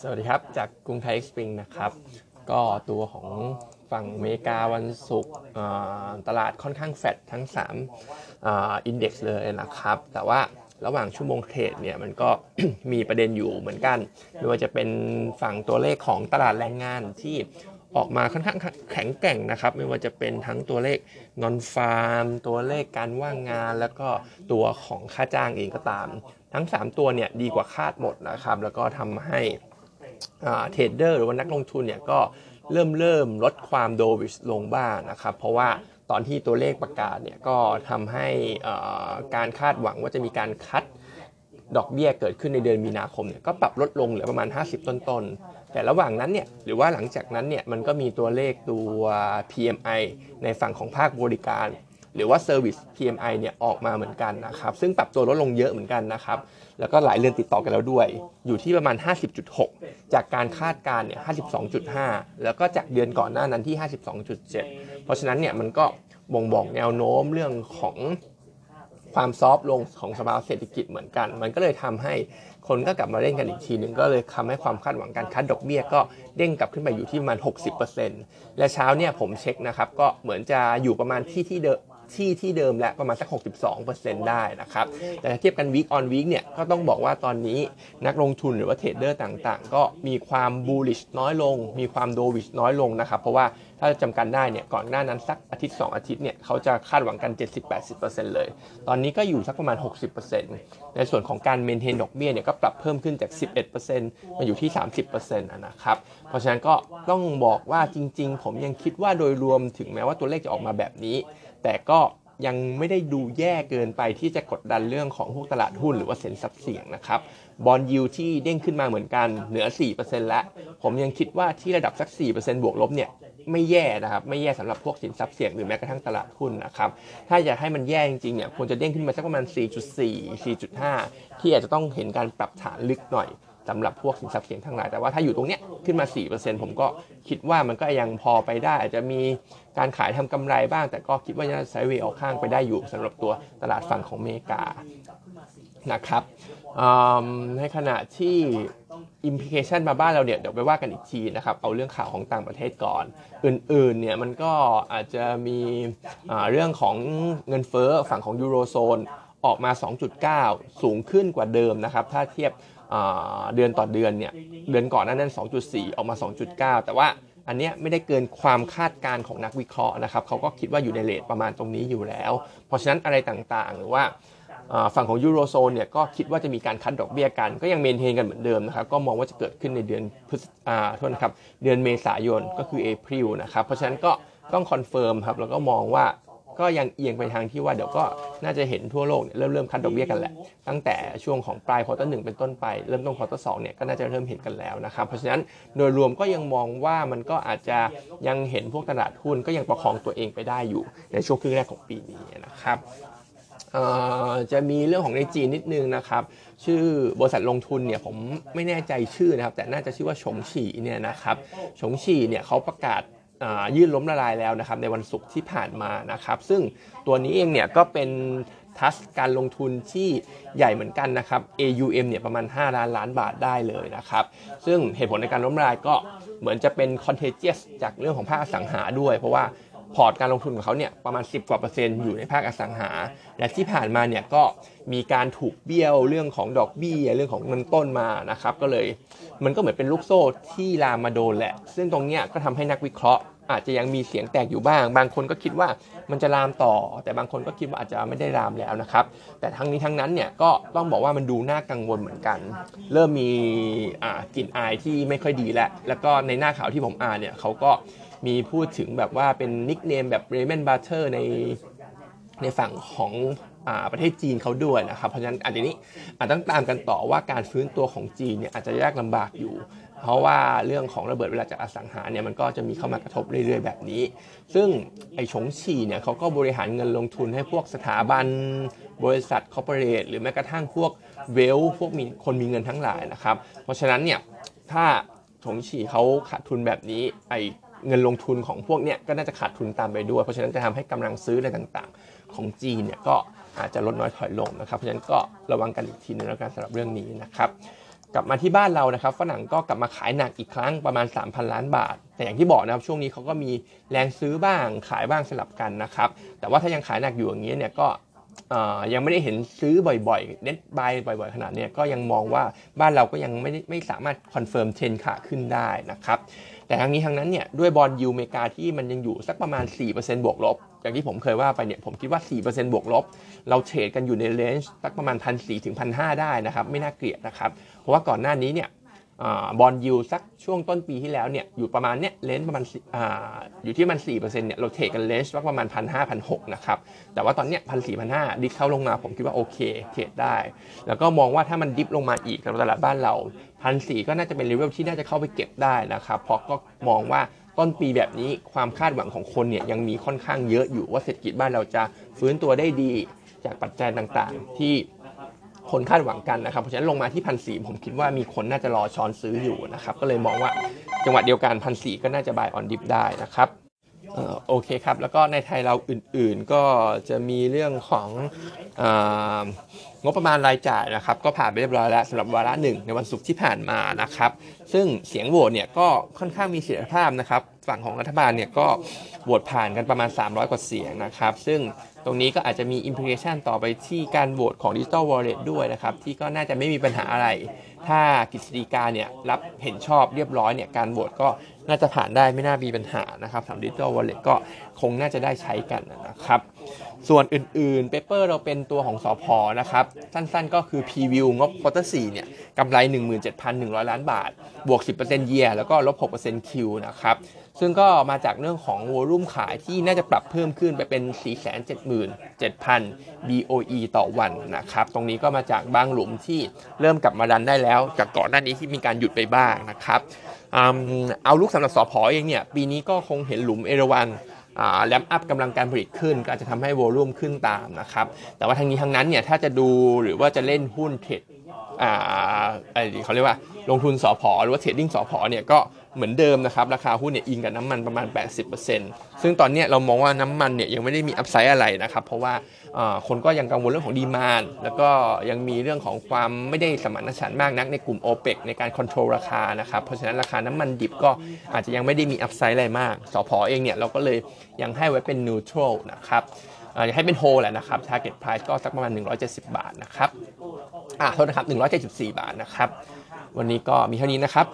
สวัสดีครับ จากกรุงไทยเอ็กซ์ปริงนะครับ ก็ตัวของฝั่งอเมริกาวันศุกร์ตลาดค่อนข้างแฟดทั้ง3อินเด็กซ์เลยนะครับ แต่ว่าระหว่างชั่วโมงเทรดเนี่ยมันก็มีประเด็นอยู่เหมือนกัน ไม่ว่าจะเป็นฝั่งตัวเลขของตลาดแรงงานที่ ออกมาค่อนข้างแข็งแกร่งนะครับ ไม่ว่าจะเป็นทั้งตัวเลขนอนฟาร์ม ตัวเลขการว่างงาน แล้วก็ตัวของค่าจ้างเองก็ตาม ทั้ง 3 ตัวเนี่ยดีกว่าคาดหมดนะครับ แล้วก็ทำให้เทรดเดอร์หรือว่านักลงทุนเนี่ยก็เริ่มเริ่มลดความโดวิชลงบ้างนะครับ เพราะว่าตอนที่ตัวเลขประกาศเนี่ยก็ทำให้การคาดหวังว่าจะมีการคัด ดอกเบี้ยเกิดขึ้นในเดือนมีนาคมเนี่ยก็ปรับลดลงเหลือประมาณ 50 ต้นๆ แต่ระหว่างนั้นเนี่ยหรือว่าหลังจากนั้นเนี่ยมันก็มีตัวเลขตัว PMI ในฝั่งของภาคบริการ หรือว่า Service PMI เนี่ยออกมาเหมือนกันนะครับซึ่งปรับตัวลดลงเยอะเหมือนกันนะครับแล้วก็หลายเดือนติดต่อกันแล้วด้วย อยู่ที่ประมาณ 50.6 จากการคาดการณ์เนี่ย52.5 แล้วก็จากเดือนก่อนหน้านั้นที่ 52.7 เพราะฉะนั้นเนี่ยมันก็บ่งบอกแนวโน้มเรื่องของ ความซอฟลงของสภาวะเศรษฐกิจเหมือนกัน มันก็เลยทำให้คนก็กลับมาเล่นกันอีกทีหนึ่งก็เลยทำให้ความคาดหวังการคัดดอกเบี้ยก็เด้งกลับขึ้นไปอยู่ที่ประมาณ 60%และเช้าเนี่ยผมเช็คนะครับก็เหมือนจะอยู่ประมาณที่ที่เดิม ที่ที่เดิมและประมาณสัก 62%ได้นะครับ แต่เทียบกัน week on week เนี่ยก็ต้องบอกว่าตอนนี้นักลงทุนหรือว่าเทรดเดอร์ต่างๆ ก็มีความ bullish น้อยลง มีความ dovish น้อยลงนะครับเพราะว่าถ้าจำกันได้เนี่ยก่อนหน้านั้นสักอาทิตย์ 2 อาทิตย์เนี่ยเขาจะคาดหวังกัน 70-80%เลย ตอนนี้ก็อยู่สักประมาณ 60%ในส่วนของการ maintain ดอกเบี้ยเนี่ยก็ปรับเพิ่มขึ้นจาก 11%มาอยู่ที่ 30%นะครับเพราะฉะนั้นก็ต้องบอกว่าจริง ๆ ผมยังคิดว่าโดยรวมถึงแม้ว่าตัวเลขจะออกมาแบบนี้ แต่ก็ยังไม่ได้ดูแย่เกินไปที่จะกดดันเรื่องของพวกตลาดหุ้นหรือว่าสินทรัพย์เสี่ยงนะครับบอลยูที่เด้งขึ้นมาเหมือนกันเหนือ 4%แล้ว ผมยังคิดว่าที่ระดับสัก 4%บวกลบเนี่ยไม่แย่นะครับ ไม่แย่สำหรับพวกสินทรัพย์เสี่ยงหรือแม้กระทั่งตลาดหุ้นนะครับ ถ้าอยากให้มันแย่จริงๆเนี่ยควรจะเด้งขึ้นมาสักประมาณ 4.4 4.5 ที่อาจจะต้องเห็นการปรับฐานลึกหน่อย สำหรับพวกสินทรัพย์เสี่ยงทั้งหลาย แต่ว่าถ้าอยู่ตรงเนี้ยขึ้นมา 4%ผมก็คิดว่ามันก็ยังพอไปได้ อาจจะมีการขายทำกำไรบ้าง แต่ก็คิดว่าจะไซเวย์ออกข้างไปได้อยู่สำหรับตัวตลาดฝั่งของอเมริกานะครับในขณะที่ implication มาบ้านเราเนี่ยเดี๋ยวไปว่ากันอีกทีนะครับ เอาเรื่องข่าวของต่างประเทศก่อน อื่นๆเนี่ยมันก็อาจจะมีเรื่องของเงินเฟ้อฝั่งของยูโรโซนออกมา 2.9 สูงขึ้นกว่าเดิมนะครับ ถ้าเทียบ เดือนต่อเดือนเนี่ยเดือนก่อนนั้น 2.4 ออกมา 2.9 แต่ว่าอันนี้ไม่ได้เกินความคาดการณ์ของนักวิเคราะห์นะครับเขาก็คิดว่าอยู่ในเลทประมาณตรงนี้อยู่แล้ว เพราะฉะนั้นอะไรต่างๆ หรือว่าฝั่งของยูโรโซนเนี่ยก็คิดว่าจะมีการคัดดอกเบี้ยกัน ก็ยังเมนเทนกันเหมือนเดิมนะครับ ก็มองว่าจะเกิดขึ้นในเดือนพฤษอ่าโทษนะครับ เดือนเมษายนก็คือ April นะครับ เพราะฉะนั้นก็ต้อง confirm ครับ แล้วก็มองว่า ก็ยังเอียงไปทางที่ว่าเดี๋ยวก็น่าจะเห็นทั่วโลกเนี่ยเริ่มเริ่ม cut ดอกเบี้ยกันแหละ ตั้งแต่ช่วงของปลาย quarter หนึ่งเป็นต้นไป เริ่มต้น quarter สองเนี่ยก็น่าจะเริ่มเห็นกันแล้วนะครับ เพราะฉะนั้นโดยรวมก็ยังมองว่ามันก็อาจจะยังเห็นพวกตลาดหุ้นก็ยังประคองตัวเองไปได้อยู่ในช่วงครึ่งแรกของปีนี้นะครับจะมีเรื่องของในจีนนิดนึงนะครับ ชื่อบริษัทลงทุนเนี่ยผมไม่แน่ใจชื่อนะครับ แต่น่าจะชื่อว่าฉงฉี่เนี่ยนะครับฉงฉี่เนี่ยเขาประกาศ ยื่นล้มละลายแล้วนะครับในวันศุกร์ที่ผ่านมานะครับ ซึ่งตัวนี้เองเนี่ยก็เป็นทัสการลงทุนที่ใหญ่เหมือนกันนะครับ AUM เนี่ยประมาณ 5 ล้านล้านบาทได้เลยนะครับ ซึ่งเหตุผลในการล้มละลายก็เหมือนจะเป็น contagious จากเรื่องของภาคอสังหาด้วย เพราะว่า พอร์ตการลงทุนของเขาเนี่ยประมาณ 10 กว่าเปอร์เซ็นต์อยู่ในภาคอสังหา และที่ผ่านมาเนี่ยก็มีการถูกเบี้ยวเรื่องของดอกเบี้ยเรื่องของเงินต้นมานะครับก็เลยมันก็เหมือนเป็นลูกโซ่ที่ลามมาโดนแหละ ซึ่งตรงเนี้ยก็ทำให้นักวิเคราะห์ อาจจะยังมีเสียงแตกอยู่บ้าง บางคนก็คิดว่ามันจะลามต่อ แต่บางคนก็คิดว่าอาจจะไม่ได้ลามแล้วนะครับ แต่ทั้งนี้ทั้งนั้นเนี่ยก็ต้องบอกว่ามันดูน่ากังวลเหมือนกัน เริ่มมีกลิ่นอายที่ไม่ค่อยดีแล้วแล้วก็ในหน้าข่าวที่ผมอ่านเนี่ยเขาก็ มีพูดถึงแบบว่าเป็นนิกเนมแบบเรเมนบัตเตอร์ในในฝั่งของประเทศจีนเขาด้วยนะครับ เพราะฉะนั้นอันนี้อาจต้องตามกันต่อว่าการฟื้นตัวของจีนเนี่ยอาจจะยากลำบากอยู่ เพราะว่าเรื่องของระเบิดเวลาจากอสังหาเนี่ยมันก็จะมีเข้ามากระทบเรื่อยๆแบบนี้ ซึ่งไอ้ฉงฉี่เนี่ยเขาก็บริหารเงินลงทุนให้พวกสถาบัน บริษัทคอร์ปอเรทหรือแม้กระทั่งพวกเวลพวกมีคนมีเงินทั้งหลายนะครับ เพราะฉะนั้นเนี่ยถ้าฉงฉี่เขาขาดทุนแบบนี้ไอ เงินลงทุนของพวกเนี้ยก็น่าจะขาดทุนตามไปด้วย เพราะฉะนั้นจะทำให้กำลังซื้ออะไรต่างๆ ของจีนเนี่ยก็อาจจะลดน้อยถอยลงนะครับ เพราะฉะนั้นก็ระวังกันอีกทีนึงแล้วกันสำหรับเรื่องนี้นะครับกลับมาที่บ้านเรานะครับฝรั่งก็กลับมาขายหนักอีกครั้งประมาณ 3,000 ล้านบาท แต่อย่างที่บอกนะครับช่วงนี้เขาก็มีแรงซื้อบ้างขายบ้างสลับกันนะครับแต่ว่าถ้ายังขายหนักอยู่อย่างนี้เนี่ยก็ยังไม่ได้เห็นซื้อบ่อยๆ net buy บ่อยๆ ขนาดนี้ก็ยังมองว่าบ้านเราก็ยังไม่ไม่สามารถ confirm trend ขาขึ้นได้นะครับ แต่ทั้งนี้ทั้งนั้นเนี่ยด้วยบอลยูเมกาที่มันยังอยู่สักประมาณ 4%บวกลบ อย่างที่ผมเคยว่าไปเนี่ยผมคิดว่า 4%บวกลบ เรา trade กันอยู่ใน range สักประมาณ1 4 0 0ถึง1,500ได้นะครับ ไม่น่าเกลียดนะครับ เพราะว่าก่อนหน้านี้เนี่ย bond yield สักช่วงต้นปีที่แล้วเนี่ยอยู่ประมาณเนี้ย range ประมาณออยู่ที่มัน4%เนี่ยเรา trade กัน range ประมาณพันห้าพันหกนะครับแต่ว่าตอนเนี้ยพันสี่พันห้า dip เข้าลงมาผมคิดว่าโอเค trade ได้ แล้วก็มองว่าถ้ามัน dip ลงมาอีกสำหรับตลาดบ้านเราพันสี่ก็น่าจะเป็นเลเวลที่น่าจะเข้าไปเก็บได้นะครับเพราะก็มองว่าต้นปีแบบนี้ความคาดหวังของคนเนี่ยยังมีค่อนข้างเยอะอยู่ว่าเศรษฐกิจบ้านเราจะฟื้นตัวได้ดีจากปัจจัยต่างๆ ที่ คนคาดหวังกันนะครับ เพราะฉะนั้นลงมาที่พันสี่ผมคิดว่ามีคนน่าจะรอช้อนซื้ออยู่นะครับ ก็เลยมองว่าจังหวะเดียวกันพันสี่ก็น่าจะ buy on dip ได้นะครับโอเคครับ แล้วก็ในไทยเราอื่นๆก็จะมีเรื่องของงบประมาณรายจ่ายนะครับ ก็ผ่านไปเรียบร้อยแล้วสำหรับวาระหนึ่งในวันศุกร์ที่ผ่านมานะครับ ซึ่งเสียงโหวตเนี่ยก็ค่อนข้างมีเสถียรภาพนะครับ ฝั่งของรัฐบาลเนี่ยก็โหวตผ่านกันประมาณ 300 กว่าเสียงนะครับ ซึ่งตรงนี้ก็อาจจะมี implication ต่อไปที่การโหวตของดิจิตอลวอลเล็ตด้วยนะครับ ที่ก็น่าจะไม่มีปัญหาอะไร ถ้ากฤษฎีกาเนี่ยรับเห็นชอบเรียบร้อยเนี่ยการโหวตก็น่าจะผ่านได้ไม่น่ามีปัญหานะครับสำหรับดิจิตอลวอลเล็ตก็คงน่าจะได้ใช้กันนะครับ ส่วนอื่นๆ paper เราเป็นตัวของสอพอนะครับ สั้นๆ ก็คือ preview งบ quarter 4เนี่ยกำไร 17,100 ล้านบาท บวก 10% year แล้วก็ลบ 6% Q นะครับ ซึ่งก็มาจากเรื่องของ volume ขายที่น่าจะปรับเพิ่มขึ้นไปเป็น 477,000 BOE ต่อวันนะครับ ตรงนี้ก็มาจากบางหลุมที่เริ่มกลับมา run ได้แล้ว จากก่อนหน้านี้ที่มีการหยุดไปบ้างนะครับ outlook สำหรับสอพอเองเนี่ยปีนี้ก็คงเห็นหลุมเอราวัน ramp up กำลังการผลิตขึ้น ก็อาจจะทำให้ volume ขึ้นตามนะครับ แต่ว่าทั้งนี้ทั้งนั้นเนี่ยถ้าจะดูหรือว่าจะเล่นหุ้น trade อ่าเขาเรียกว่าลงทุนสอพอหรือว่า trading สผ.เนี่ยก็ เหมือนเดิมนะครับ ราคาหุ้นเนี่ยอิงกับน้ำมันประมาณ 80%ซึ่งตอนนี้เรามองว่าน้ำมันเนี่ยยังไม่ได้มี upside อะไรนะครับ เพราะว่าคนก็ยังกังวลเรื่องของ demand แล้วก็ยังมีเรื่องของความไม่ได้สมานฉันท์มากนักในกลุ่ม o p e ปในการควบคุมราคานะครับ เพราะฉะนั้นราคาน้ำมันดิบก็อาจจะยังไม่ได้มีอัพไซด์อะไรมาก สพอเองเนี่ยเราก็เลยยังให้ไว้เป็นนิวทรัลนะครับอยากให้เป็นโฮแหละนะครับ target price ก็สักประมาณ 170 บาทนะครับ อ่าโทษนะครับ 174 บาทนะครับ วันนี้ก็มีเท่านี้นะครับ